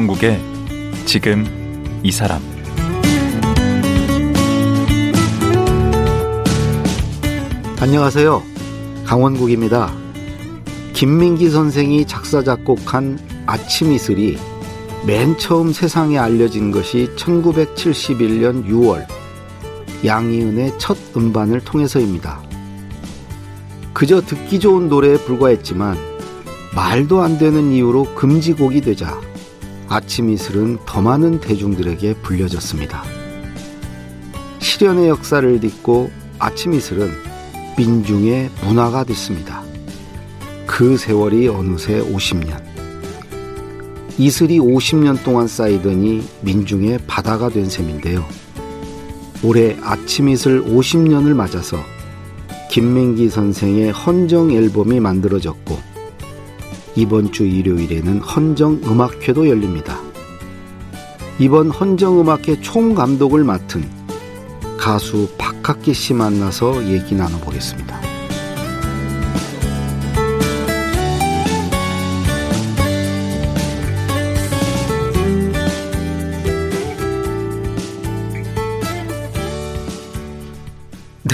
강원국의 지금 이 사람 안녕하세요. 강원국입니다. 김민기 선생이 작사 작곡한 아침 이슬이 맨 처음 세상에 알려진 것이 1971년 6월 양희은의 첫 음반을 통해서입니다. 그저 듣기 좋은 노래에 불과했지만 말도 안 되는 이유로 금지곡이 되자 아침 이슬은 더 많은 대중들에게 불려졌습니다. 실현의 역사를 딛고 아침 이슬은 민중의 문화가 됐습니다. 그 세월이 어느새 50년. 이슬이 50년 동안 쌓이더니 민중의 바다가 된 셈인데요. 올해 아침 이슬 50년을 맞아서 김민기 선생의 헌정 앨범이 만들어졌고 이번 주 일요일에는 헌정 음악회도 열립니다. 이번 헌정 음악회 총감독을 맡은 가수 박학기 씨 만나서 얘기 나눠보겠습니다.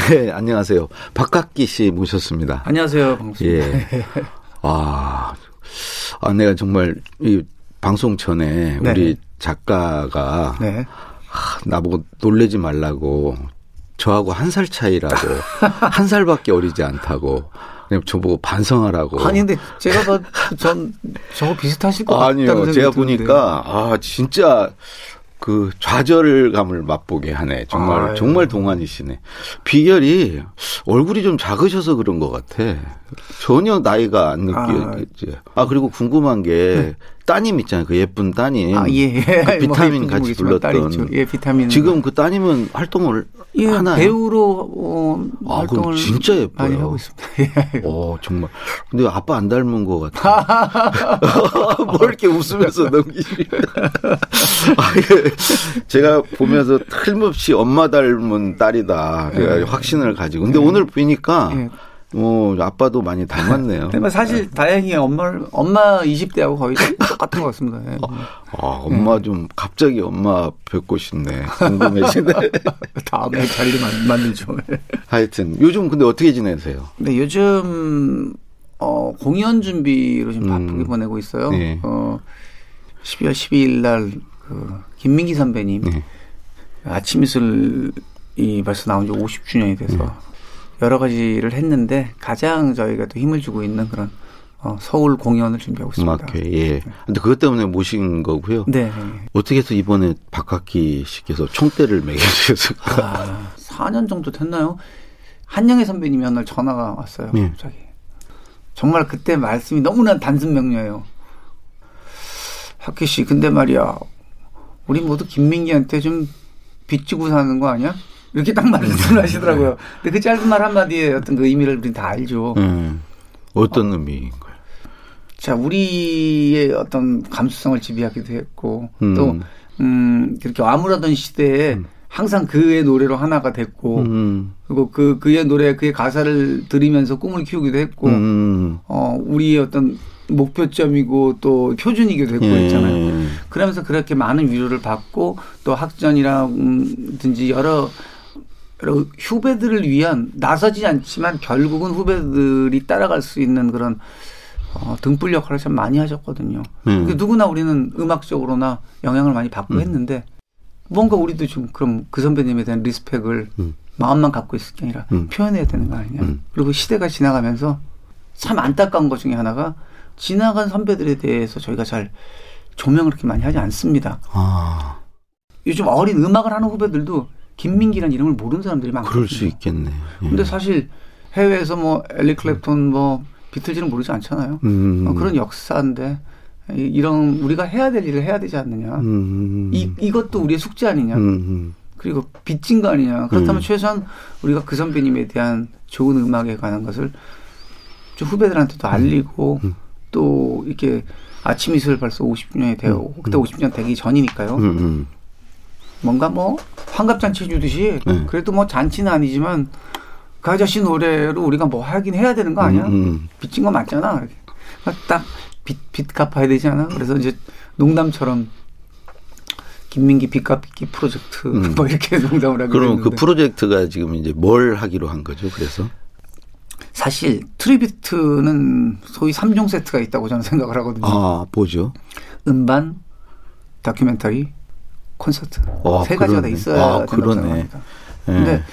네, 안녕하세요. 박학기 씨 모셨습니다. 안녕하세요, 방송. 예. 아, 아, 내가 정말 이 방송 전에 네. 우리 작가가 네. 하, 나보고 놀래지 말라고 저하고 한 살 차이라고 한 살밖에 어리지 않다고 그냥 저보고 반성하라고. 아니 근데 제가 봐전 저거 비슷하실 것 같다는 아니요, 제가 보니까 아 진짜 그 좌절감을 맛보게 하네. 정말 아유. 정말 동안이시네. 비결이 얼굴이 좀 작으셔서 그런 것 같아. 전혀 나이가 안 느껴지죠. 아, 아 그리고 궁금한 게 네. 따님 있잖아요. 그 예쁜 따님. 아, 예. 그 뭐 비타민 뭐 같이 불렀던. 예, 비타민. 지금 그 따님은 활동을 예, 하나요? 배우로 어, 아, 활동을 진짜 예뻐요. 많이 하고 있습니다. 예. 어, 정말. 근데 아빠 안 닮은 것 같아. 뭐 이렇게 웃으면서 넘기시. 아, 예. 제가 보면서 틀림없이 엄마 닮은 딸이다. 제가 예. 확신을 가지고. 근데 예. 오늘 보니까 예. 뭐 아빠도 많이 닮았네요. 근데 사실 다행히 엄마 엄마 20대하고 거의 똑같은 것 같습니다. 네. 아, 엄마 좀 갑자기 엄마 뵙고 싶네. 궁금해지네. 다음에 자리를 만들죠. 하여튼 요즘 근데 어떻게 지내세요? 네, 요즘 어, 공연 준비로 지금 바쁘게 음, 보내고 있어요. 네. 어, 12월 12일 날 그 김민기 선배님 네. 아침 이슬이 벌써 나온 지 50주년이 돼서 네. 여러 가지를 했는데 가장 저희가 또 힘을 주고 있는 그런 어, 서울 공연을 준비하고 있습니다. 음악회, 예. 근데 그것 때문에 모신 거고요. 네. 어떻게 해서 이번에 박학기 씨께서 총대를 매겨주셨을까? 아, 4년 정도 됐나요? 한영애 선배님이 한날 전화가 왔어요. 네. 갑자기. 정말 그때 말씀이 너무나 단순 명료해요. 학기 씨, 근데 말이야. 우리 모두 김민기한테 좀 빚지고 사는 거 아니야? 이렇게 딱 말씀을 하시더라고요. 근데 그 짧은 말 한마디에 어떤 그 의미를 우리는 다 알죠. 음, 어떤 어, 의미인가요? 자, 우리의 어떤 감수성을 지배하기도 했고, 음. 또, 음, 그렇게 암울하던 시대에 음. 항상 그의 노래로 하나가 됐고, 음. 그리고 그, 그의 노래, 그의 가사를 들으면서 꿈을 키우기도 했고, 음. 어, 우리의 어떤 목표점이고 또 표준이기도 했고 예. 했잖아요. 그러면서 그렇게 많은 위로를 받고 또 학전이라든지 여러 후배들을 위한 나서지 않지만 결국은 후배들이 따라갈 수 있는 그런 어, 등불 역할을 참 많이 하셨거든요. 음. 누구나 우리는 음악적으로나 영향을 많이 받고 음. 했는데 뭔가 우리도 좀 그럼 그 선배님에 대한 리스펙을 음. 마음만 갖고 있을 게 아니라 음. 표현해야 되는 거 아니냐. 음. 그리고 시대가 지나가면서 참 안타까운 것 중에 하나가 지나간 선배들에 대해서 저희가 잘 조명을 그렇게 많이 하지 않습니다. 아. 요즘 어린 음악을 하는 후배들도 김민기라는 이름을 모르는 사람들이 많거든요. 그럴 수 있겠네. 예. 근데 사실 해외에서 뭐 엘리 클랩톤 뭐 비틀즈는 모르지 않잖아요. 음. 어, 그런 역사인데 이런 우리가 해야 될 일을 해야 되지 않느냐. 음. 이 이것도 우리의 숙제 아니냐. 음. 그리고 빚진 거 아니냐. 그렇다면 음. 최소한 우리가 그 선배님에 대한 좋은 음악에 관한 것을 좀 후배들한테도 알리고 음. 또 이렇게 아침 이슬 벌써 50년이 되고 음. 그때 50년 되기 전이니까요. 뭔가 뭐 환갑잔치 주듯이 네. 그래도 뭐 잔치는 아니지만 그 아저씨 노래로 우리가 뭐 하긴 해야 되는 거 아니야? 음, 음. 빚진 거 맞잖아. 딱 빚, 빚 갚아야 되지 않아? 그래서 이제 농담처럼 김민기 빚갚기 프로젝트 음. 뭐 이렇게 농담을 하고 그럼 그 프로젝트가 지금 이제 뭘 하기로 한 거죠? 그래서 사실 트리비트는 소위 3종 세트가 있다고 저는 생각을 하거든요. 아, 뭐죠? 음반, 다큐멘터리, 콘서트. 아, 세 가지가 다 있어야 아, 된다고 생각합니다. 네. 근데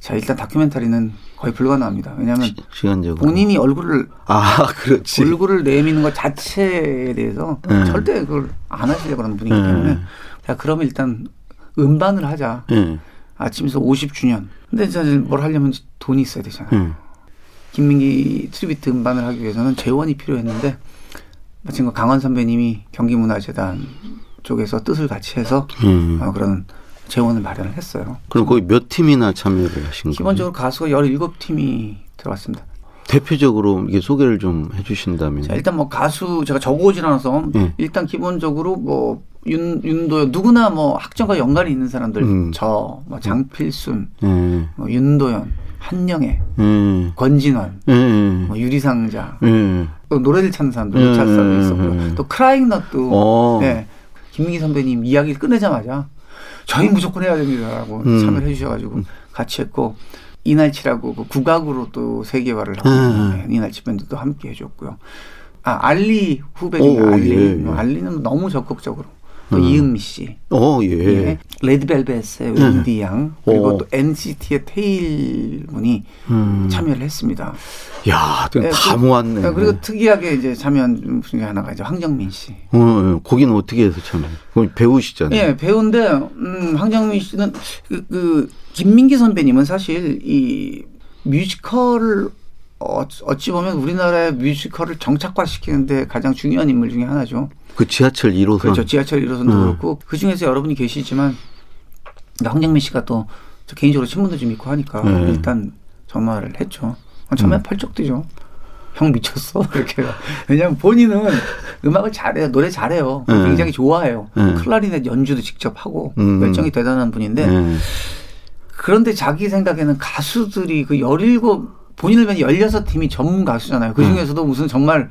자, 일단 다큐멘터리는 거의 불가능합니다. 왜냐하면 시, 본인이 얼굴을 아 그렇지 얼굴을 내미는 것 자체에 대해서 네. 절대 그걸 안 하시려고 하는 분이기 네. 때문에 자 그러면 일단 음반을 하자. 네. 아침이슬 50주년. 근데 사실 뭘 하려면 돈이 있어야 되잖아요. 네. 김민기 트리뷰트 음반을 하기 위해서는 재원이 필요했는데 마침 그 강헌 선배님이 경기문화재단 쪽에서 뜻을 같이 해서 음. 어, 그런 재원을 마련을 했어요. 그럼 거기 몇 팀이나 참여를 하신 거예요? 기본적으로 가수가 17팀이 들어갔습니다. 대표적으로 이게 소개를 좀 해주신다면. 자, 일단 뭐 가수 제가 적어오진 않아서 네. 일단 기본적으로 뭐 윤, 윤도현 누구나 뭐 학점과 연관이 있는 사람들 음. 저, 뭐 장필순, 네. 뭐 윤도현, 한영애, 네. 권진원, 뭐 유리상자, 또 노래를 찾는 사람들 노차사도 있었고요. 또 크라잉넛도 어. 네. 김민기 선배님 이야기를 끝내자마자 저희 무조건 해야 됩니다라고 음. 참여를 해주셔가지고 음. 같이 했고 이날치라고 그 국악으로 또 세계화를 하고 음. 네, 이날치 밴드도 함께 해줬고요. 아 알리 후배 중에 알리, 예, 예. 알리는 너무 적극적으로 또 음. 이은미 씨. 어, 예. 예. 레드벨벳의 윈디 음. 양 그리고 어. 또 NCT의 테일 분이 음. 참여를 했습니다. 야, 네, 다 그, 모았네. 네, 그리고 특이하게 이제 참여한 분 중에 하나가 이제 황정민 씨. 어, 어 거기는 어떻게 해서 참여? 배우시잖아요. 예, 배우인데 음, 황정민 씨는 그, 그 김민기 선배님은 사실 이 뮤지컬을 어, 어찌 보면 우리나라의 뮤지컬을 정착화시키는데 가장 중요한 인물 중에 하나죠. 그 지하철 1호선. 그렇죠. 지하철 1호선도 음. 그렇고 그 중에서 여러분이 계시지만 황정민 씨가 또 개인적으로 친분도 좀 있고 하니까 음. 일단 전화를 했죠. 처음에 음. 펄쩍 뛰죠. 형 미쳤어 이렇게 왜냐하면 본인은 음악을 잘해요 노래 잘해요 음. 굉장히 좋아해요 음. 클라리넷 연주도 직접 하고 음. 열정이 대단한 분인데 음. 그런데 자기 생각에는 가수들이 그 열일곱 본인을 위한 열여섯 팀이 전문 가수잖아요. 그 중에서도 무슨 정말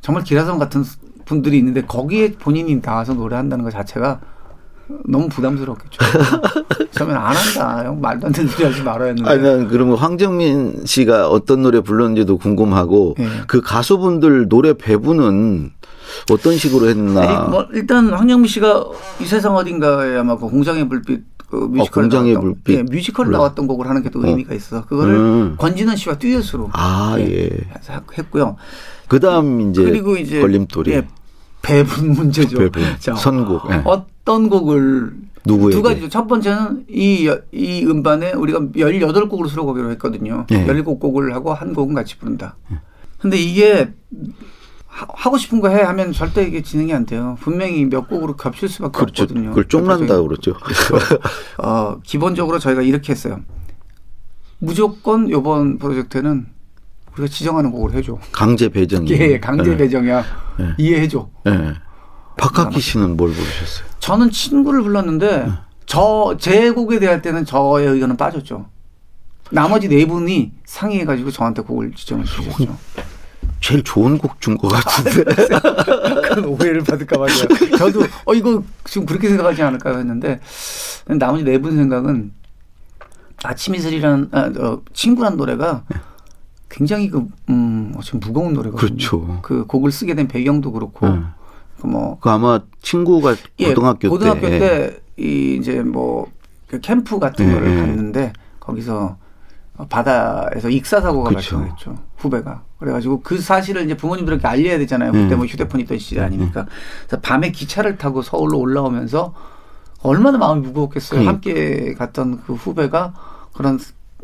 정말 기라성 같은 분들이 있는데 거기에 본인이 나와서 노래한다는 것 자체가 너무 부담스럽겠죠. 처음엔 안 한다. 형 말도 안 되는 소리 하지 말아야 했는데. 아니, 난 그러면 황정민 씨가 어떤 노래 불렀는지도 궁금하고 네. 그 가수분들 노래 배분은 어떤 식으로 했나? 아니, 뭐 일단 황정민 씨가 이 세상 어딘가에 아마 그 공장의 불빛 그 어, 뮤지컬 어, 공장의 나왔던, 불빛. 예, 뮤지컬 나왔던 곡을 하는 게 또 어. 의미가 있어. 그거를 음. 권진원 씨와 듀엣으로 아, 예. 예. 했고요. 그다음 이제 그리고 이제 걸림돌이 예, 배분 문제죠. 배분. 자, 선곡. 예. 어떤 곡을 누구 두 가지죠. 첫 번째는 이, 이 음반에 우리가 18곡으로 수록하기로 했거든요. 예. 17곡을 하고 한 곡은 같이 부른다. 예. 근데 이게 하고 싶은 거 해 하면 절대 이게 진행이 안 돼요. 분명히 몇 곡으로 겹칠 수밖에 그렇죠. 없거든요. 그걸 쫑난다 그렇죠. 어, 기본적으로 저희가 이렇게 했어요. 무조건 요번 프로젝트는 우리가 지정하는 곡을 해줘. 강제 배정. 예, 강제 네. 배정이야. 네. 이해해줘. 네. 박학기 씨는 뭘 부르셨어요? 저는 친구를 불렀는데 네. 저제 곡에 대할 때는 저의 의견은 빠졌죠. 나머지 네 분이 상의해가지고 저한테 곡을 지정을 주셨죠. 제일 좋은 곡 준 것 같은데. 그런 오해를 받을까 봐요. 저도 어 이거 지금 그렇게 생각하지 않을까 했는데 나머지 네 분 생각은 아침 이슬이란 아, 어, 친구란 노래가 굉장히 그 음, 좀 무거운 노래거든요. 그렇죠. 그 곡을 쓰게 된 배경도 그렇고 네. 그 뭐. 그 아마 친구가 예, 고등학교, 고등학교 때. 때이 이제 뭐 그 캠프 같은 예, 거를 예. 갔는데 거기서 바다에서 익사 사고가 그쵸. 발생했죠. 후배가. 그래가지고 그 사실을 이제 부모님들에게 알려야 되잖아요. 그때 뭐 휴대폰이 있던 시대 아니니까. 그래서 밤에 기차를 타고 서울로 올라오면서 얼마나 마음이 무거웠겠어요. 그 함께 갔던 그 후배가 그런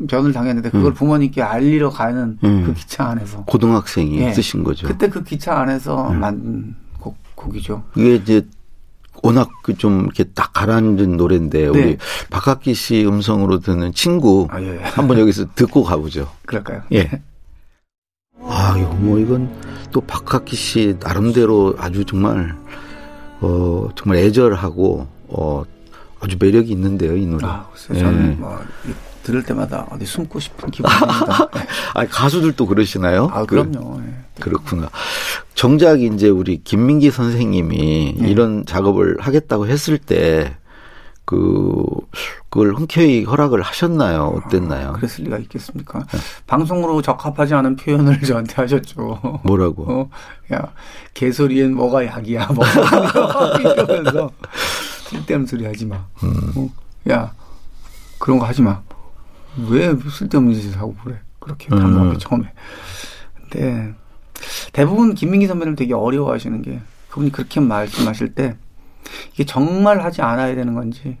변을 당했는데 그걸 음. 부모님께 알리러 가는 음. 그 기차 안에서 고등학생이 네. 쓰신 거죠. 그때 그 기차 안에서 음. 만든 곡, 곡이죠. 이게 이제 워낙 그좀 이렇게 딱 가라앉은 노래인데 네. 우리 박학기 씨 음성으로 듣는 친구 아, 예. 한번 여기서 듣고 가보죠. 그럴까요? 예. 아, 이거 뭐 이건 또 박학기 씨 나름대로 아주 정말 어 정말 애절하고 어 아주 매력이 있는데요, 이 노래. 아, 저는 예. 뭐 들을 때마다 어디 숨고 싶은 기분입니다. 아, 가수들도 그러시나요? 아, 그럼요. 그, 예. 그렇구나. 정작 이제 우리 김민기 선생님이 예. 이런 작업을 하겠다고 했을 때 그, 그걸 흔쾌히 허락을 하셨나요? 어땠나요? 아, 그랬을 리가 있겠습니까? 네. 방송으로 적합하지 않은 표현을 저한테 하셨죠. 뭐라고? 어, 야, 개소리엔 뭐가 약이야. 뭐가 이러면서 쓸데없는 소리 하지 마. 음. 어, 야, 그런 거 하지 마. 왜 쓸데없는 짓을 하고 그래. 그렇게 방송하기 음. 처음에. 근데 대부분 김민기 선배님 되게 어려워하시는 게 그분이 그렇게 말씀하실 때 이게 정말 하지 않아야 되는 건지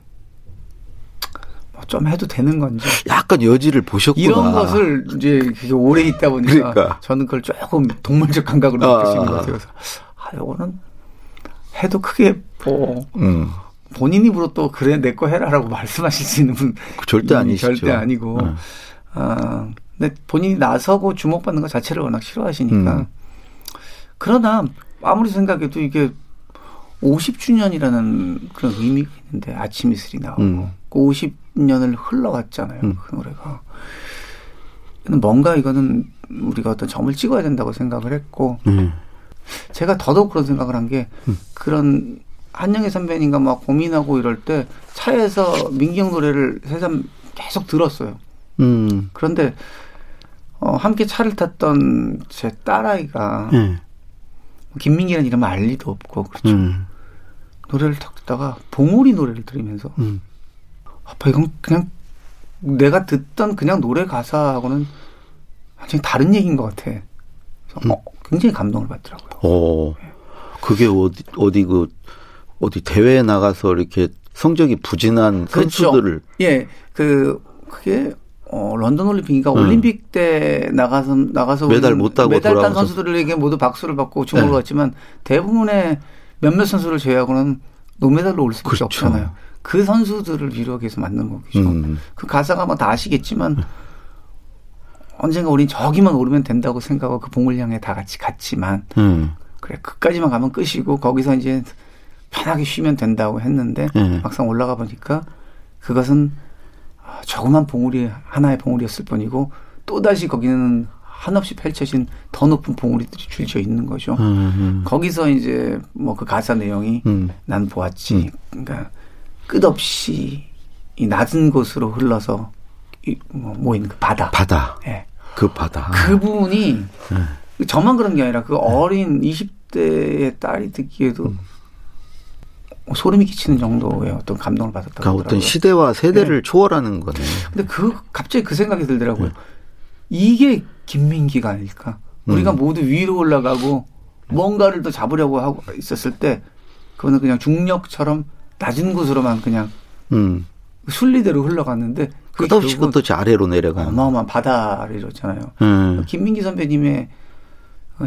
뭐좀 해도 되는 건지 약간 여지를 보셨구나. 이런 것을 이제 오래 있다 보니까 그러니까. 저는 그걸 조금 동물적 감각으로 아. 느끼시는 것 같아요. 그래서 아, 이거는 해도 크게 뭐 음. 본인 입으로 또 그래 내 거 해라라고 말씀하실 수 있는 분 절대 아니시죠. 절대 아니고. 음. 아, 근데 본인이 나서고 주목받는 것 자체를 워낙 싫어하시니까. 음. 그러나 아무리 생각해도 이게 50주년이라는 그런 의미가 있는데 아침 이슬이 나오고 음. 그 50년을 흘러갔잖아요. 음. 그 노래가. 뭔가 이거는 우리가 어떤 점을 찍어야 된다고 생각을 했고 음. 제가 더더욱 그런 생각을 한게 음. 그런 한영애 선배님과 막 고민하고 이럴 때 차에서 민경 노래를 새삼 계속 들었어요. 음. 그런데 어, 함께 차를 탔던 제 딸아이가 네. 김민기라는 이름 알 리도 없고 그렇죠. 음. 노래를 탁 듣다가 봉우리 노래를 들으면서 음. 아빠 이건 그냥 내가 듣던 그냥 노래 가사하고는 완전히 다른 얘기인 것 같아. 그래서 음. 어, 굉장히 감동을 받더라고요. 어, 네. 그게 어디 어디 그 어디 대회에 나가서 이렇게 성적이 부진한 그렇죠. 선수들을 예, 그 그게 어, 런던 올림픽인가 음. 올림픽 때 나가서 나가서 메달 못 따고 메달 딴 선수들에게 모두 박수를 받고 주목을 네. 받지만 대부분의 몇몇 선수를 제외하고는 노메달로 올 수밖에 그렇죠. 없잖아요. 그 선수들을 위로하기 위해서 만든 곡이죠. 음. 그 가사가 뭐 다 아시겠지만 음. 언젠가 우린 저기만 오르면 된다고 생각하고 그 봉을 향해 다 같이 갔지만 음. 그래 끝까지만 가면 끝이고 거기서 이제 편하게 쉬면 된다고 했는데 음. 막상 올라가 보니까 그것은 조그만 봉우리 하나의 봉우리였을 뿐이고 또 다시 거기는 한없이 펼쳐진 더 높은 봉우리들이 줄져 있는 거죠. 음, 음. 거기서 이제 뭐 그 가사 내용이 음. 난 보았지. 음. 그러니까 끝없이 이 낮은 곳으로 흘러서 이, 뭐 모인 그 바다. 바다. 예. 네. 그 바다. 그 부분이 네. 저만 그런 게 아니라 그 네. 어린 20대의 딸이 듣기에도 음. 소름이 끼치는 정도의 어떤 감동을 받았다고 그러니까 어떤 시대와 세대를 네. 초월하는 거네. 근데 그 갑자기 그 생각이 들더라고요. 네. 이게 김민기가 아닐까. 우리가 음. 모두 위로 올라가고 뭔가를 더 잡으려고 하고 있었을 때 그거는 그냥 중력처럼 낮은 곳으로만 그냥 음. 순리대로 흘러갔는데 끝없이 끝없이 아래로 내려가는 어마어마한 바다를 이뤘잖아요. 음. 김민기 선배님의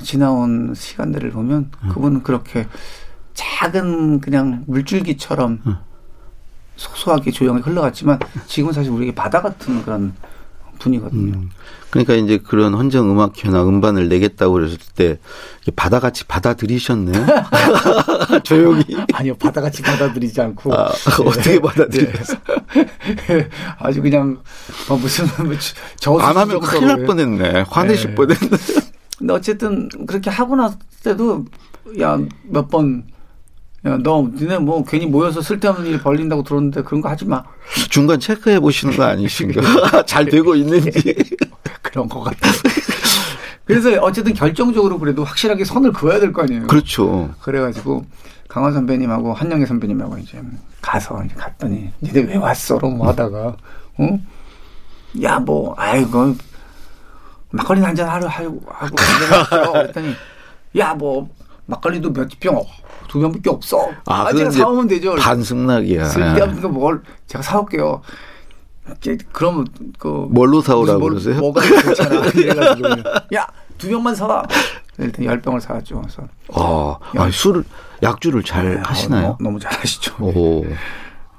지나온 시간들을 보면 음. 그분은 그렇게 작은 그냥 물줄기처럼 음. 소소하게 조용히 흘러갔지만 지금은 사실 우리에게 바다 같은 그런 분이거든요. 음. 그러니까 이제 그런 헌정 음악회나 음반을 내겠다고 그랬을 때 바다같이 받아들이셨네요. 조용히. 아니요, 바다같이 받아들이지 않고. 아, 네. 어떻게 받아들였어요? 네. 아주 그냥 어, 무슨 저안 하면 큰일 날 뻔했네. 화내실 네. 뻔했네. 근데 어쨌든 그렇게 하고 났을 때도 야 몇 번 야, 너, 니네 뭐 괜히 모여서 쓸데없는 일 벌린다고 들었는데 그런 거 하지 마. 중간 체크해 보시는 거 아니신가? 잘 되고 있는지. 그런 것 같아. 그래서 어쨌든 결정적으로 그래도 확실하게 선을 그어야 될 거 아니에요. 그렇죠. 그래가지고 강원 선배님하고 한영애 선배님하고 이제 가서 이제 갔더니 니네 왜 왔어? 뭐 하다가, 어? 야, 뭐, 아이고, 막걸리 한잔 하러 하고, 하고, 그랬더니, 야, 뭐, 막걸리도 몇 병 두 병밖에 없어. 아, 아 제가 사오면 되죠. 반승낙이야. 쓸데없는 거 뭘 제가 사올게요. 그러면 그 뭘로 사오라고 뭘, 그러세요? 뭐가 괜찮아. 이래가지고 야 두 병만 사와. 일단 열 병을 사왔죠. 그래서 아, 아 술을 약주를 잘 아, 하시나요? 어, 너무, 잘 하시죠. 오.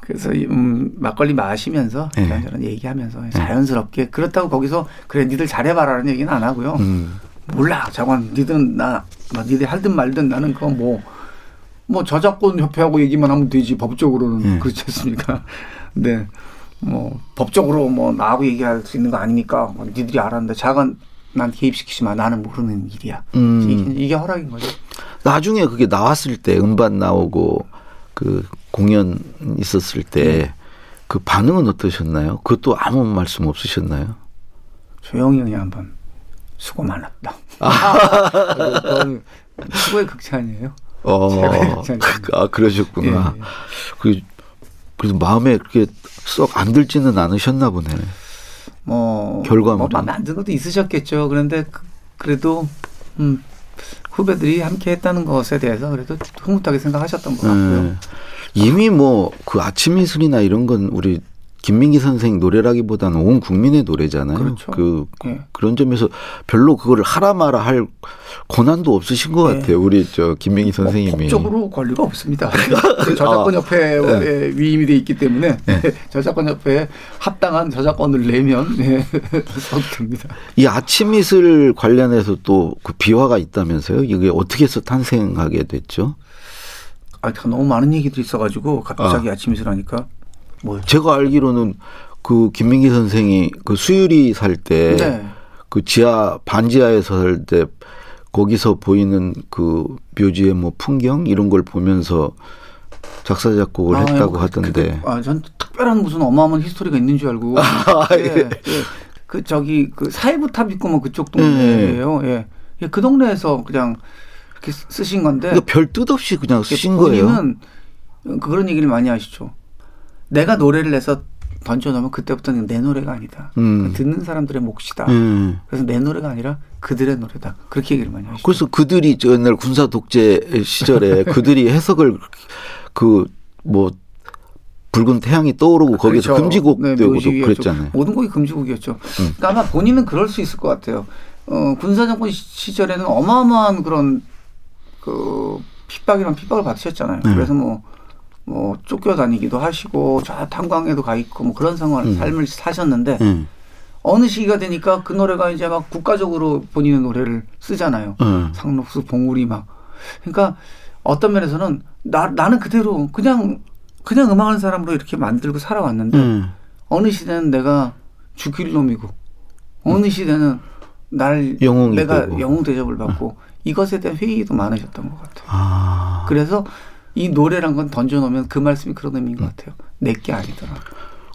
그래서 음, 막걸리 마시면서 네. 이런저런 얘기하면서 네. 자연스럽게 그렇다고 거기서 그래 니들 잘해봐라는 얘기는 안 하고요. 음. 몰라 자관 니들은 나 뭐, 니들 할든 말든 나는 그건 뭐뭐 저작권 협회하고 얘기만 하면 되지 법적으로는 네. 그렇지 않습니까? 네. 뭐 법적으로 뭐 나하고 얘기할 수 있는 거 아니니까 뭐 니들이 알았는데 자간 난 개입시키지 마 나는 모르는 일이야. 음. 이게, 이게 허락인 거죠. 나중에 그게 나왔을 때 음반 나오고 그 공연 있었을 때그 네. 반응은 어떠셨나요? 그것도 아무 말씀 없으셨나요? 조용히 그냥 한번 수고 많았다. 아. 수고의 극찬이에요. 어, 아, 그러셨구나. 예, 예. 그, 그래도 마음에 그렇게 썩 안 들지는 않으셨나 보네. 뭐, 결과물. 뭐, 마음에 안 드는 것도 있으셨겠죠. 그런데 그, 래도 음, 후배들이 함께 했다는 것에 대해서 그래도 흐뭇하게 생각하셨던 것 같고요. 네. 이미 뭐 그 아침 이슬이나 이런 건 우리 김민기 선생 노래라기보다는 온 국민의 노래잖아요. 그렇죠. 그 네. 그런 점에서 별로 그거를 하라 마라 할 권한도 없으신 것 네. 같아요. 우리 저 김민기 뭐 선생님이 뭐 법적으로 권리가 없습니다. 그 저작권 협회에 아, 네. 위임이 돼 있기 때문에 네. 저작권 협회에 합당한 저작권을 내면 네. 됩니다. 이 아침 이슬 관련해서 또 그 비화가 있다면서요? 이게 어떻게 해서 탄생하게 됐죠? 아, 너무 많은 얘기들이 있어가지고 갑자기 아. 아침 이슬 하니까 뭐 제가 알기로는 그 김민기 선생이 그 수유리 살 때그 네. 그 지하 반지하에서 살 때 거기서 보이는 그 묘지의 뭐 풍경 이런 걸 보면서 작사 작곡을 아, 했다고 그, 하던데. 그, 아, 전 특별한 무슨 어마어마한 히스토리가 있는 줄 알고. 아, 예. 예. 그 저기 그 사이부탑 있고 뭐 그쪽 동네예요. 예. 예. 그 동네에서 그냥 이렇게 쓰신 건데. 별뜻 없이 그냥 쓰신 거예요. 그런 얘기를 많이 하시죠. 내가 노래를 내서 던져놓으면 그때부터는 내 노래가 아니다. 음. 듣는 사람들의 몫이다. 음. 그래서 내 노래가 아니라 그들의 노래다. 그렇게 얘기를 많이 하시죠. 그래서 그들이 옛날 군사 독재 시절에 그들이 해석을 그뭐 붉은 태양이 떠오르고 거기서 그렇죠. 금지곡 네, 되고 그랬잖아요. 모든 곡이 금지곡이었죠. 음. 그러니까 아마 본인은 그럴 수 있을 것 같아요. 어, 군사정권 시절에는 어마어마한 그런 그 핍박이란 핍박을 받으셨잖아요. 네. 그래서 뭐 뭐 쫓겨다니기도 하시고 저 탄광에도 가 있고 뭐 그런 상황 음. 삶을 사셨는데 음. 어느 시기가 되니까 그 노래가 이제 막 국가적으로 본인의 노래를 쓰잖아요. 음. 상록수 봉우리 막 그러니까 어떤 면에서는 나 나는 그대로 그냥 그냥 음악하는 사람으로 이렇게 만들고 살아왔는데 음. 어느 시대는 내가 죽일 놈이고 어느 시대는 날 내가 되고. 영웅 대접을 받고 음. 이것에 대한 회의도 많으셨던 것 같아요. 아. 그래서 이 노래란 건 던져놓으면 그 말씀이 그런 의미인 것 음. 같아요. 내게 아니더라.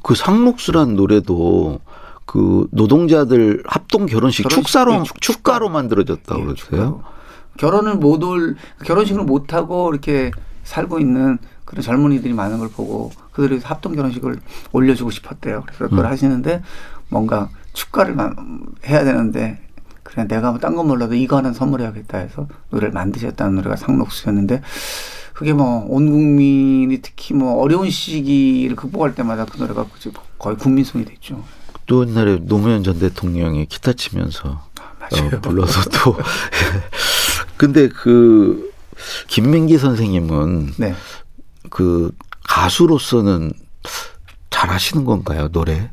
그 상록수란 노래도 그 노동자들 합동 결혼식, 결혼식 축사로 네, 축가로 만들어졌다고 네, 그러세요? 결혼을 못 올 결혼식을 못 하고 이렇게 살고 있는 그런 젊은이들이 많은 걸 보고 그들이 합동 결혼식을 올려주고 싶었대요. 그래서 그걸 음. 하시는데 뭔가 축가를 해야 되는데 그냥 내가 딴 건 몰라도 이거 하나 선물해야겠다 해서 노래를 만드셨다는 노래가 상록수였는데 그게 뭐 온 국민이 특히 뭐 어려운 시기를 극복할 때마다 그 노래가 거의 국민송이 됐죠. 또 옛날에 노무현 전 대통령이 기타 치면서 아, 어, 불러서 또 근데 그 김민기 선생님은 네. 그 가수로서는 잘하시는 건가요 노래?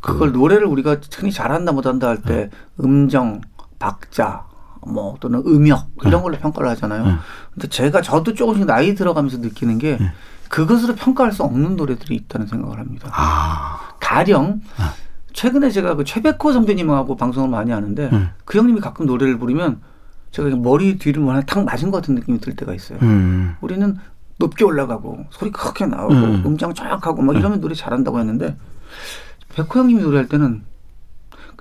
그걸 그. 노래를 우리가 흔히 잘한다 못한다 할때 네. 음정, 박자, 뭐 또는 음역 이런 네. 걸로 평가를 하잖아요. 네. 근데 제가 저도 조금씩 나이 들어가면서 느끼는 게 네. 그것으로 평가할 수 없는 노래들이 있다는 생각을 합니다. 아. 가령 최근에 제가 그 최백호 선배님하고 방송을 많이 하는데 그 형님이 가끔 노래를 부르면 제가 머리 뒤를 뭐 하나 탁 맞은 것 같은 느낌이 들 때가 있어요. 음. 우리는 높게 올라가고 소리 크게 나오고 음. 장 정확하고 막 이러면 노래 잘한다고 했는데 백호 형님이 노래할 때는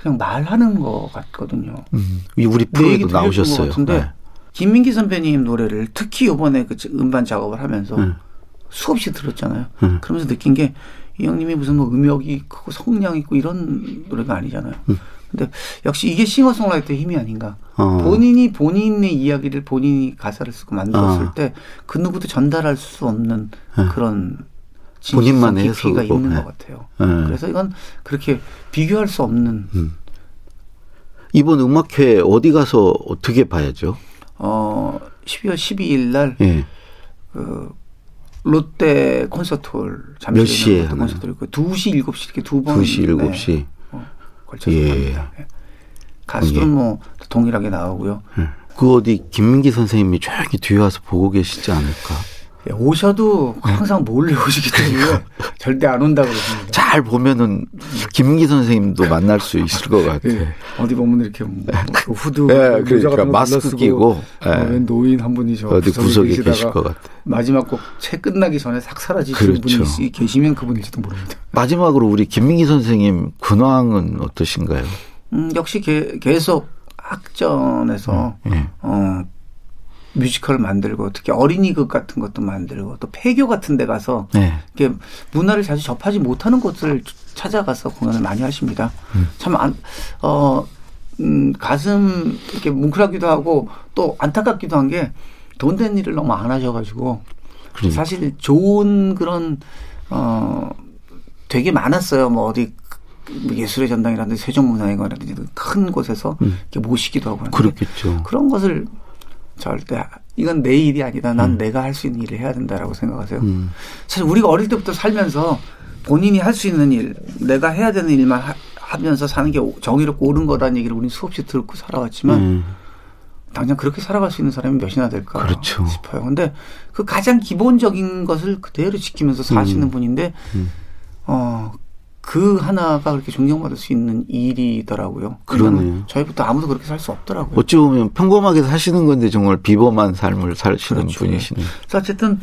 그냥 말하는 것 같거든요. 음. 우리 프로에도 나오셨어요. 같은데 네. 김민기 선배님 노래를 특히 이번에 그 음반 작업을 하면서 네. 수없이 들었잖아요. 네. 그러면서 느낀 게 이 형님이 무슨 뭐 음역이 크고 성량 있고 이런 노래가 아니잖아요. 음. 근데 역시 이게 싱어송라이터의 힘이 아닌가. 어. 본인이 본인의 이야기를 본인이 가사를 쓰고 만들었을 어. 때 그 누구도 전달할 수 없는 네. 그런 본인만의 깊이가 있는 네. 것 같아요. 네. 그래서 이건 그렇게 비교할 수 없는. 음. 이번 음악회 어디 가서 어떻게 봐야죠? 어 12월 12일 날 네. 그 롯데 콘서트홀 잠실에 시에 롯데 콘서트 있고 2시 7시 이렇게 두 번. 2시 7시. 네. 어, 걸쳐서 예. 합니다. 네. 가수는 예. 뭐 동일하게 나오고요. 음. 그 어디 김민기 선생님이 조용히 뒤에 와서 보고 계시지 않을까? 예, 오셔도 항상 몰래 오시기 때문에 절대 안 온다고 그러십니다. 잘 보면은 김기 선생님도 만날 수 있을 것 같아. 네. 어디 보면 이렇게 뭐그 후드, 네, 그러니까 마스크 끼고 네. 노인 한 분이 저 어디 구석에 계실 것 같아. 마지막 꼭 책 끝나기 전에 싹 사라지시는 그렇죠. 분이 계시면 그분일지도 모릅니다. 마지막으로 우리 김민기 선생님 근황은 어떠신가요? 음, 역시 게, 계속 학전에서 네. 어, 뮤지컬 만들고 특히 어린이극 같은 것도 만들고 또 폐교 같은 데 가서 네. 이렇게 문화를 자주 접하지 못하는 곳을 찾아가서 공연을 많이 하십니다. 음. 참 안, 어, 음, 가슴 이렇게 뭉클하기도 하고 또 안타깝기도 한 게 돈 된 일을 너무 안 하셔가지고 그러니까. 사실 좋은 그런 어 되게 많았어요. 뭐 어디 예술의 전당이라든지 세종문화회관이라든지 큰 곳에서 음. 이렇게 모시기도 하고 그렇겠죠. 그런 것을 절대 이건 내 일이 아니다. 난 음. 내가 할 수 있는 일을 해야 된다라고 생각하세요. 음. 사실 우리가 어릴 때부터 살면서 본인이 할 수 있는 일, 내가 해야 되는 일만 하, 면서 사는 게 정의롭고 옳은 거라는 얘기를 우리는 수없이 듣고 살아왔지만 음. 당장 그렇게 살아갈 수 있는 사람이 몇이나 될까 그렇죠. 싶어요. 근데 그 가장 기본적인 것을 그대로 지키면서 사시는 음. 분인데 음. 어 그 하나가 그렇게 존경받을 수 있는 일이더라고요. 그러네요. 저희부터 아무도 그렇게 살 수 없더라고요. 어찌 보면 평범하게 사시는 건데 정말 비범한 삶을 사시는 그렇죠. 분이시네요. 그래서 어쨌든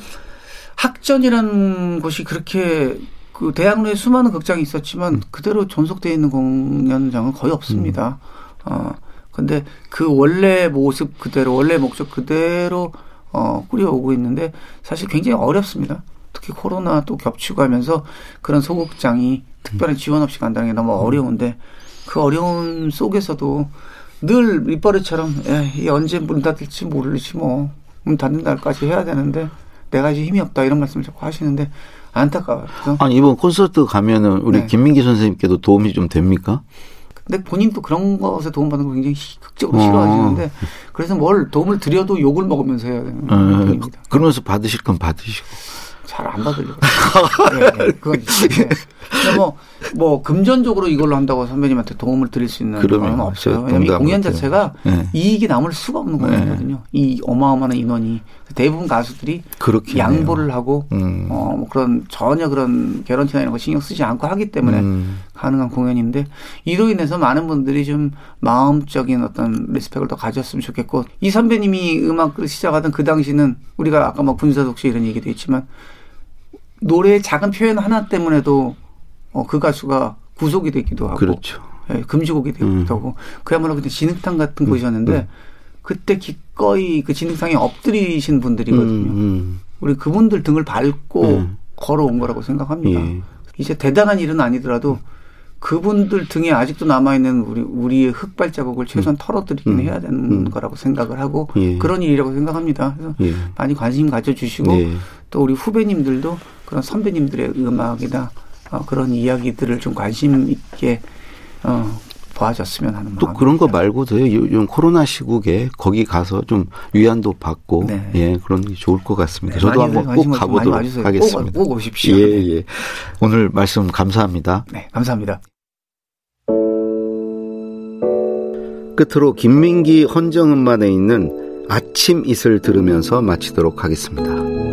학전이라는 곳이 그렇게 그 대학로에 수많은 극장이 있었지만 음. 그대로 존속되어 있는 공연장은 거의 없습니다. 음. 어, 근데 그 원래 모습 그대로 원래 목적 그대로 어, 꾸려오고 있는데 사실 굉장히 어렵습니다. 특히 코로나 또 겹치고 하면서 그런 소극장이 특별한 지원 없이 간다는 게 너무 어려운데 그 어려움 속에서도 늘 밑버릇처럼 에, 언제 문 닫을지 모르지 뭐 문 닫는 날까지 해야 되는데 내가 이제 힘이 없다 이런 말씀을 자꾸 하시는데 안타까워요. 아니 이번 콘서트 가면은 우리 네. 김민기 선생님께도 도움이 좀 됩니까? 근데 본인도 그런 것에 도움받는 걸 굉장히 극적으로 어. 싫어하시는데 그래서 뭘 도움을 드려도 욕을 먹으면서 해야 되는 어, 분입니다. 그러면서 받으실 건 받으시고. 잘 안 받으려고. 네, 네, 그건 네. 뭐, 뭐, 금전적으로 이걸로 한다고 선배님한테 도움을 드릴 수 있는 건 없어요. 왜냐면 이 공연 자체가 네. 이익이 남을 수가 없는 네. 공연이거든요. 이 어마어마한 인원이. 대부분 가수들이. 양보를 하고, 음. 어, 뭐 그런 전혀 그런 개런티나 이런 거 신경 쓰지 않고 하기 때문에 음. 가능한 공연인데, 이로 인해서 많은 분들이 좀 마음적인 어떤 리스펙을 더 가졌으면 좋겠고, 이 선배님이 음악을 시작하던 그 당시는 우리가 아까 뭐 군사 독시 이런 얘기도 했지만, 노래의 작은 표현 하나 때문에도 어, 그 가수가 구속이 되기도 하고 그렇죠. 예, 금지곡이 되기도 음. 하고 그야말로 그냥 진흙탕 같은 음. 곳이었는데 음. 그때 기꺼이 그 진흙탕에 엎드리신 분들이거든요. 음, 음. 우리 그분들 등을 밟고 음. 걸어온 거라고 생각합니다. 예. 이제 대단한 일은 아니더라도 그분들 등에 아직도 남아있는 우리, 우리의 흙발자국을 최소한 털어드리긴 해야 되는 거라고 생각을 하고 예. 그런 일이라고 생각합니다. 그래서 예. 많이 관심 가져주시고 예. 또 우리 후배님들도 그런 선배님들의 음악이나 어, 그런 이야기들을 좀 관심 있게 어, 봐줬으면 하는 또 그런 거 말고도요. 이 코로나 시국에 거기 가서 좀 위안도 받고 네. 예 그런 게 좋을 것 같습니다. 네, 저도 한번 꼭 가보도록 하겠습니다. 꼭, 꼭 오십시오. 예 네. 예. 오늘 말씀 감사합니다. 네 감사합니다. 끝으로 김민기 헌정음반에 있는 아침 이슬 들으면서 마치도록 하겠습니다.